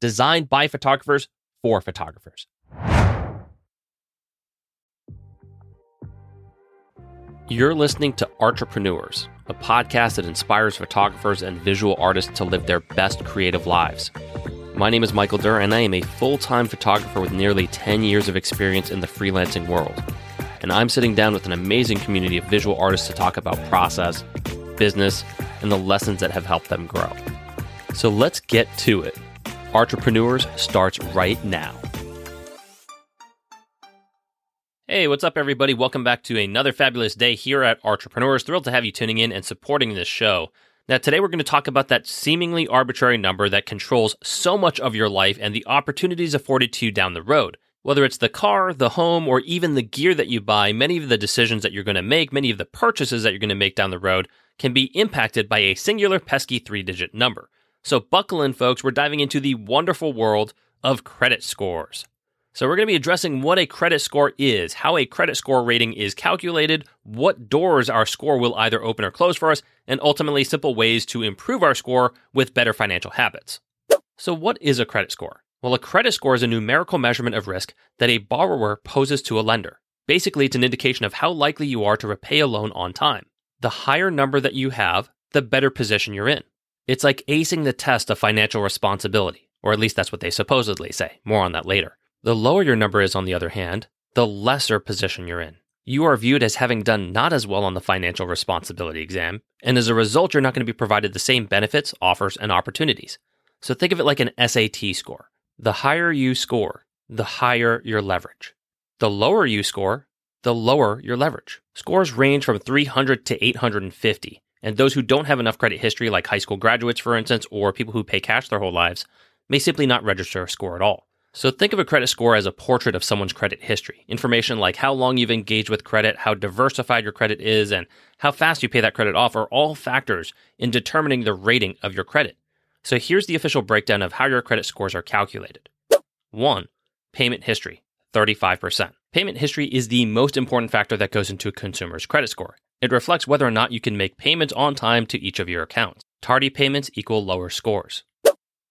designed by photographers for photographers. You're listening to Entrepreneurs, a podcast that inspires photographers and visual artists to live their best creative lives. My name is Michael Durr, and I am a full time photographer with nearly 10 years of experience in the freelancing world. And I'm sitting down with an amazing community of visual artists to talk about process, business, and the lessons that have helped them grow. So let's get to it. Entrepreneurs starts right now. Hey, what's up, everybody? Welcome back to another fabulous day here at Entrepreneurs. Thrilled to have you tuning in and supporting this show. Now, today we're going to talk about that seemingly arbitrary number that controls so much of your life and the opportunities afforded to you down the road. Whether it's the car, the home, or even the gear that you buy, many of the decisions that you're going to make, many of the purchases that you're going to make down the road can be impacted by a singular pesky three digit number. So, buckle in, folks. We're diving into the wonderful world of credit scores. So, we're going to be addressing what a credit score is, how a credit score rating is calculated, what doors our score will either open or close for us, and ultimately simple ways to improve our score with better financial habits. So, what is a credit score? Well, a credit score is a numerical measurement of risk that a borrower poses to a lender. Basically, it's an indication of how likely you are to repay a loan on time. The higher number that you have, the better position you're in. It's like acing the test of financial responsibility, or at least that's what they supposedly say. More on that later. The lower your number is, on the other hand, the lesser position you're in. You are viewed as having done not as well on the financial responsibility exam, and as a result, you're not going to be provided the same benefits, offers, and opportunities. So think of it like an SAT score. The higher you score, the higher your leverage. The lower you score, the lower your leverage. Scores range from 300 to 850, and those who don't have enough credit history, like high school graduates, for instance, or people who pay cash their whole lives, may simply not register a score at all. So think of a credit score as a portrait of someone's credit history. Information like how long you've engaged with credit, how diversified your credit is, and how fast you pay that credit off are all factors in determining the rating of your credit. So here's the official breakdown of how your credit scores are calculated. 1. Payment history, 35%. Payment history is the most important factor that goes into a consumer's credit score. It reflects whether or not you can make payments on time to each of your accounts. Tardy payments equal lower scores.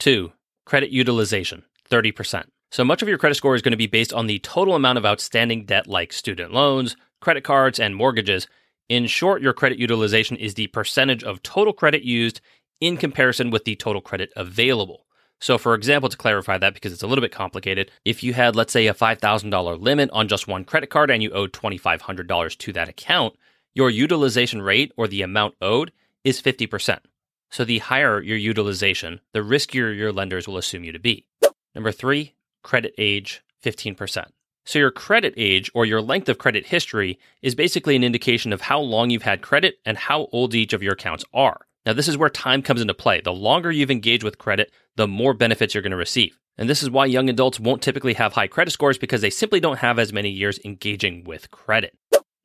2. Credit utilization, 30%. So much of your credit score is going to be based on the total amount of outstanding debt like student loans, credit cards, and mortgages. In short, your credit utilization is the percentage of total credit used in comparison with the total credit available. So, for example, to clarify that because it's a little bit complicated, if you had, let's say, a $5,000 limit on just one credit card and you owed $2,500 to that account, your utilization rate or the amount owed is 50%. So, the higher your utilization, the riskier your lenders will assume you to be. Number three, credit age 15%. So, your credit age or your length of credit history is basically an indication of how long you've had credit and how old each of your accounts are. Now, this is where time comes into play. The longer you've engaged with credit, the more benefits you're going to receive. And this is why young adults won't typically have high credit scores because they simply don't have as many years engaging with credit.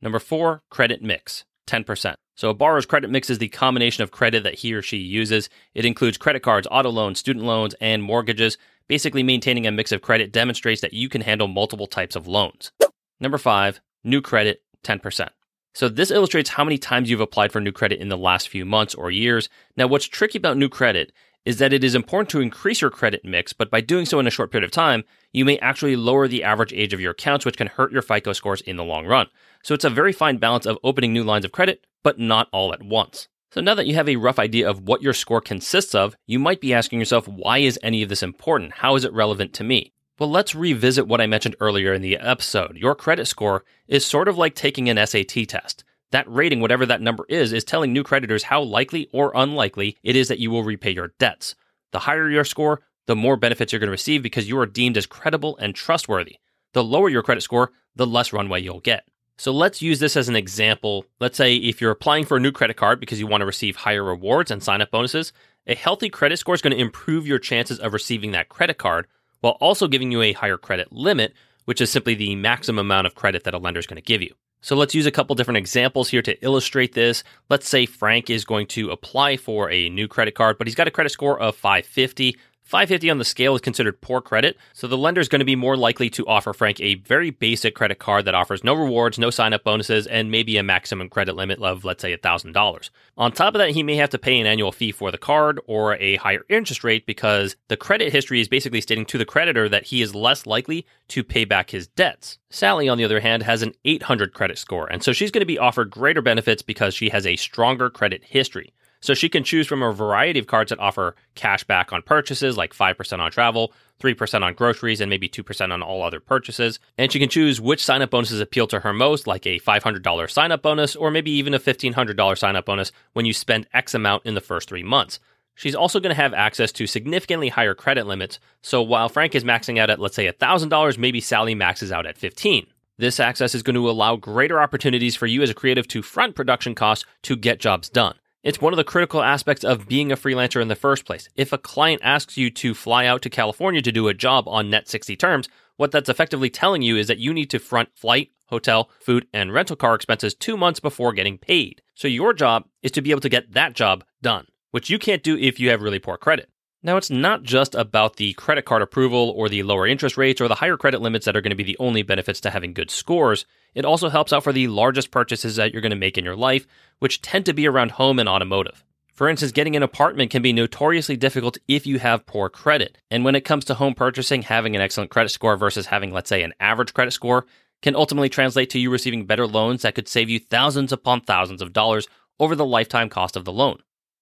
Number four, credit mix 10%. So, a borrower's credit mix is the combination of credit that he or she uses. It includes credit cards, auto loans, student loans, and mortgages. Basically, maintaining a mix of credit demonstrates that you can handle multiple types of loans. Number five, new credit, 10%. So, this illustrates how many times you've applied for new credit in the last few months or years. Now, what's tricky about new credit is that it is important to increase your credit mix, but by doing so in a short period of time, you may actually lower the average age of your accounts, which can hurt your FICO scores in the long run. So, it's a very fine balance of opening new lines of credit, but not all at once. So now that you have a rough idea of what your score consists of, you might be asking yourself, why is any of this important? How is it relevant to me? Well, let's revisit what I mentioned earlier in the episode. Your credit score is sort of like taking an SAT test. That rating, whatever that number is, is telling new creditors how likely or unlikely it is that you will repay your debts. The higher your score, the more benefits you're going to receive because you are deemed as credible and trustworthy. The lower your credit score, the less runway you'll get. So let's use this as an example. Let's say if you're applying for a new credit card because you want to receive higher rewards and sign up bonuses, a healthy credit score is going to improve your chances of receiving that credit card while also giving you a higher credit limit, which is simply the maximum amount of credit that a lender is going to give you. So let's use a couple different examples here to illustrate this. Let's say Frank is going to apply for a new credit card, but he's got a credit score of 550. 550 on the scale is considered poor credit, so the lender is going to be more likely to offer Frank a very basic credit card that offers no rewards, no sign up bonuses, and maybe a maximum credit limit of, let's say, $1,000. On top of that, he may have to pay an annual fee for the card or a higher interest rate because the credit history is basically stating to the creditor that he is less likely to pay back his debts. Sally, on the other hand, has an 800 credit score, and so she's going to be offered greater benefits because she has a stronger credit history. So she can choose from a variety of cards that offer cash back on purchases, like 5% on travel, 3% on groceries, and maybe 2% on all other purchases. And she can choose which sign up bonuses appeal to her most, like a $500 sign up bonus, or maybe even a $1,500 sign up bonus when you spend X amount in the first three months. She's also going to have access to significantly higher credit limits. So while Frank is maxing out at, let's say, $1,000, maybe Sally maxes out at 15. This access is going to allow greater opportunities for you as a creative to front production costs to get jobs done. It's one of the critical aspects of being a freelancer in the first place. If a client asks you to fly out to California to do a job on net 60 terms, what that's effectively telling you is that you need to front flight, hotel, food, and rental car expenses two months before getting paid. So your job is to be able to get that job done, which you can't do if you have really poor credit. Now, it's not just about the credit card approval or the lower interest rates or the higher credit limits that are going to be the only benefits to having good scores. It also helps out for the largest purchases that you're going to make in your life, which tend to be around home and automotive. For instance, getting an apartment can be notoriously difficult if you have poor credit. And when it comes to home purchasing, having an excellent credit score versus having, let's say, an average credit score can ultimately translate to you receiving better loans that could save you thousands upon thousands of dollars over the lifetime cost of the loan.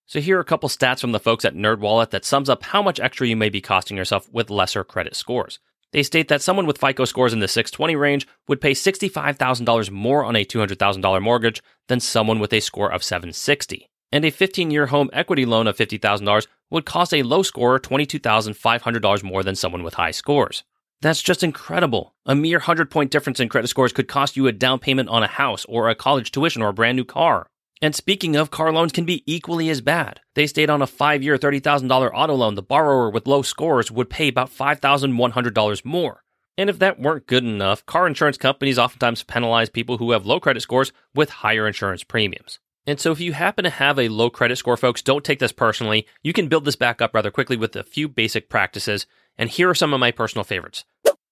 So here are a couple stats from the folks at NerdWallet that sums up how much extra you may be costing yourself with lesser credit scores. They state that someone with FICO scores in the 620 range would pay $65,000 more on a $200,000 mortgage than someone with a score of 760. And a 15 year home equity loan of $50,000 would cost a low scorer $22,500 more than someone with high scores. That's just incredible. A mere 100 point difference in credit scores could cost you a down payment on a house or a college tuition or a brand new car. And speaking of, car loans can be equally as bad. They stayed on a five year, $30,000 auto loan. The borrower with low scores would pay about $5,100 more. And if that weren't good enough, car insurance companies oftentimes penalize people who have low credit scores with higher insurance premiums. And so, if you happen to have a low credit score, folks, don't take this personally. You can build this back up rather quickly with a few basic practices. And here are some of my personal favorites.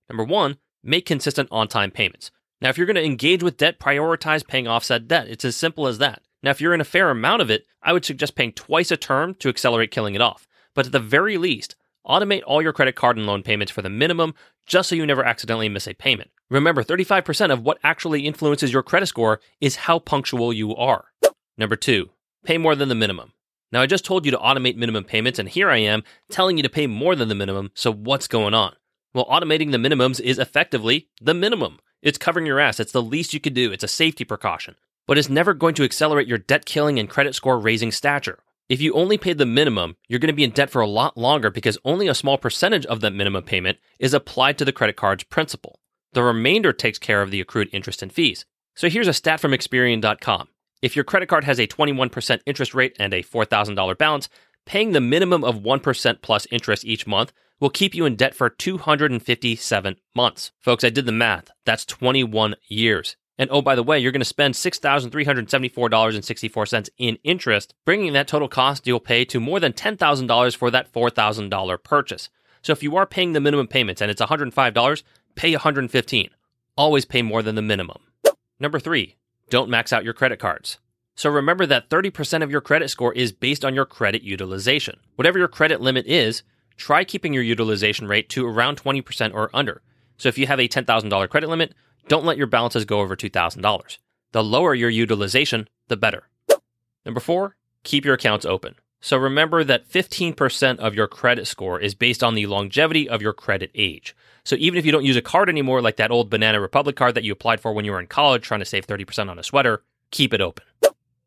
Number one, make consistent on time payments. Now, if you're going to engage with debt, prioritize paying off said debt. It's as simple as that. Now, if you're in a fair amount of it, I would suggest paying twice a term to accelerate killing it off. But at the very least, automate all your credit card and loan payments for the minimum just so you never accidentally miss a payment. Remember, 35% of what actually influences your credit score is how punctual you are. Number two, pay more than the minimum. Now, I just told you to automate minimum payments, and here I am telling you to pay more than the minimum, so what's going on? Well, automating the minimums is effectively the minimum. It's covering your ass. It's the least you could do. It's a safety precaution but it's never going to accelerate your debt killing and credit score raising stature. If you only paid the minimum, you're going to be in debt for a lot longer because only a small percentage of that minimum payment is applied to the credit card's principal. The remainder takes care of the accrued interest and fees. So here's a stat from Experian.com. If your credit card has a 21% interest rate and a $4,000 balance, paying the minimum of 1% plus interest each month will keep you in debt for 257 months. Folks, I did the math. That's 21 years. And oh, by the way, you're going to spend $6,374.64 in interest, bringing that total cost you'll pay to more than $10,000 for that $4,000 purchase. So if you are paying the minimum payments and it's $105, pay $115. Always pay more than the minimum. Number three, don't max out your credit cards. So remember that 30% of your credit score is based on your credit utilization. Whatever your credit limit is, try keeping your utilization rate to around 20% or under. So if you have a $10,000 credit limit, don't let your balances go over $2,000. The lower your utilization, the better. Number four, keep your accounts open. So remember that 15% of your credit score is based on the longevity of your credit age. So even if you don't use a card anymore, like that old Banana Republic card that you applied for when you were in college trying to save 30% on a sweater, keep it open.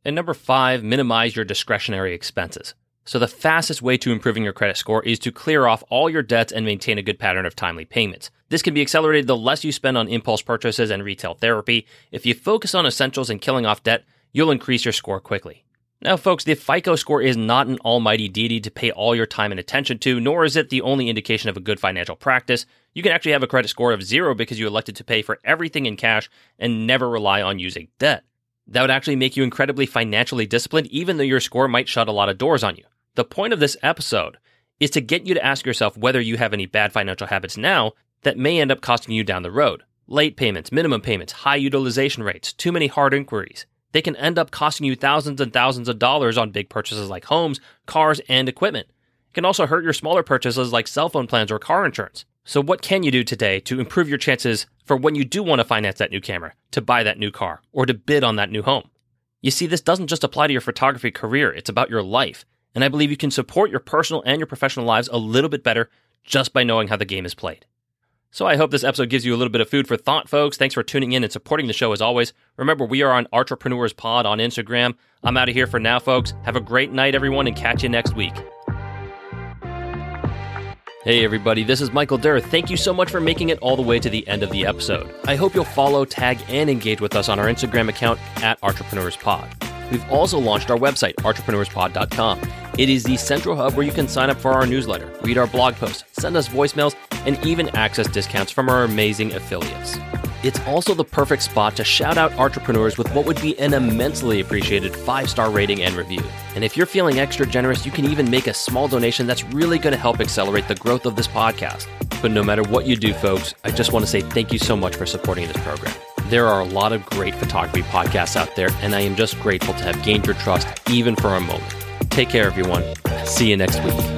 And number five, minimize your discretionary expenses. So the fastest way to improving your credit score is to clear off all your debts and maintain a good pattern of timely payments. This can be accelerated the less you spend on impulse purchases and retail therapy. If you focus on essentials and killing off debt, you'll increase your score quickly. Now, folks, the FICO score is not an almighty deity to pay all your time and attention to, nor is it the only indication of a good financial practice. You can actually have a credit score of zero because you elected to pay for everything in cash and never rely on using debt. That would actually make you incredibly financially disciplined, even though your score might shut a lot of doors on you. The point of this episode is to get you to ask yourself whether you have any bad financial habits now that may end up costing you down the road. Late payments, minimum payments, high utilization rates, too many hard inquiries. They can end up costing you thousands and thousands of dollars on big purchases like homes, cars, and equipment. It can also hurt your smaller purchases like cell phone plans or car insurance. So, what can you do today to improve your chances for when you do want to finance that new camera, to buy that new car, or to bid on that new home? You see, this doesn't just apply to your photography career, it's about your life. And I believe you can support your personal and your professional lives a little bit better just by knowing how the game is played. So I hope this episode gives you a little bit of food for thought, folks. Thanks for tuning in and supporting the show as always. Remember, we are on Entrepreneurs Pod on Instagram. I'm out of here for now, folks. Have a great night, everyone, and catch you next week. Hey, everybody, this is Michael Durr. Thank you so much for making it all the way to the end of the episode. I hope you'll follow, tag, and engage with us on our Instagram account at Entrepreneurs Pod. We've also launched our website, entrepreneurspod.com. It is the central hub where you can sign up for our newsletter, read our blog posts, send us voicemails, and even access discounts from our amazing affiliates. It's also the perfect spot to shout out entrepreneurs with what would be an immensely appreciated five star rating and review. And if you're feeling extra generous, you can even make a small donation that's really going to help accelerate the growth of this podcast. But no matter what you do, folks, I just want to say thank you so much for supporting this program. There are a lot of great photography podcasts out there, and I am just grateful to have gained your trust even for a moment. Take care, everyone. See you next week.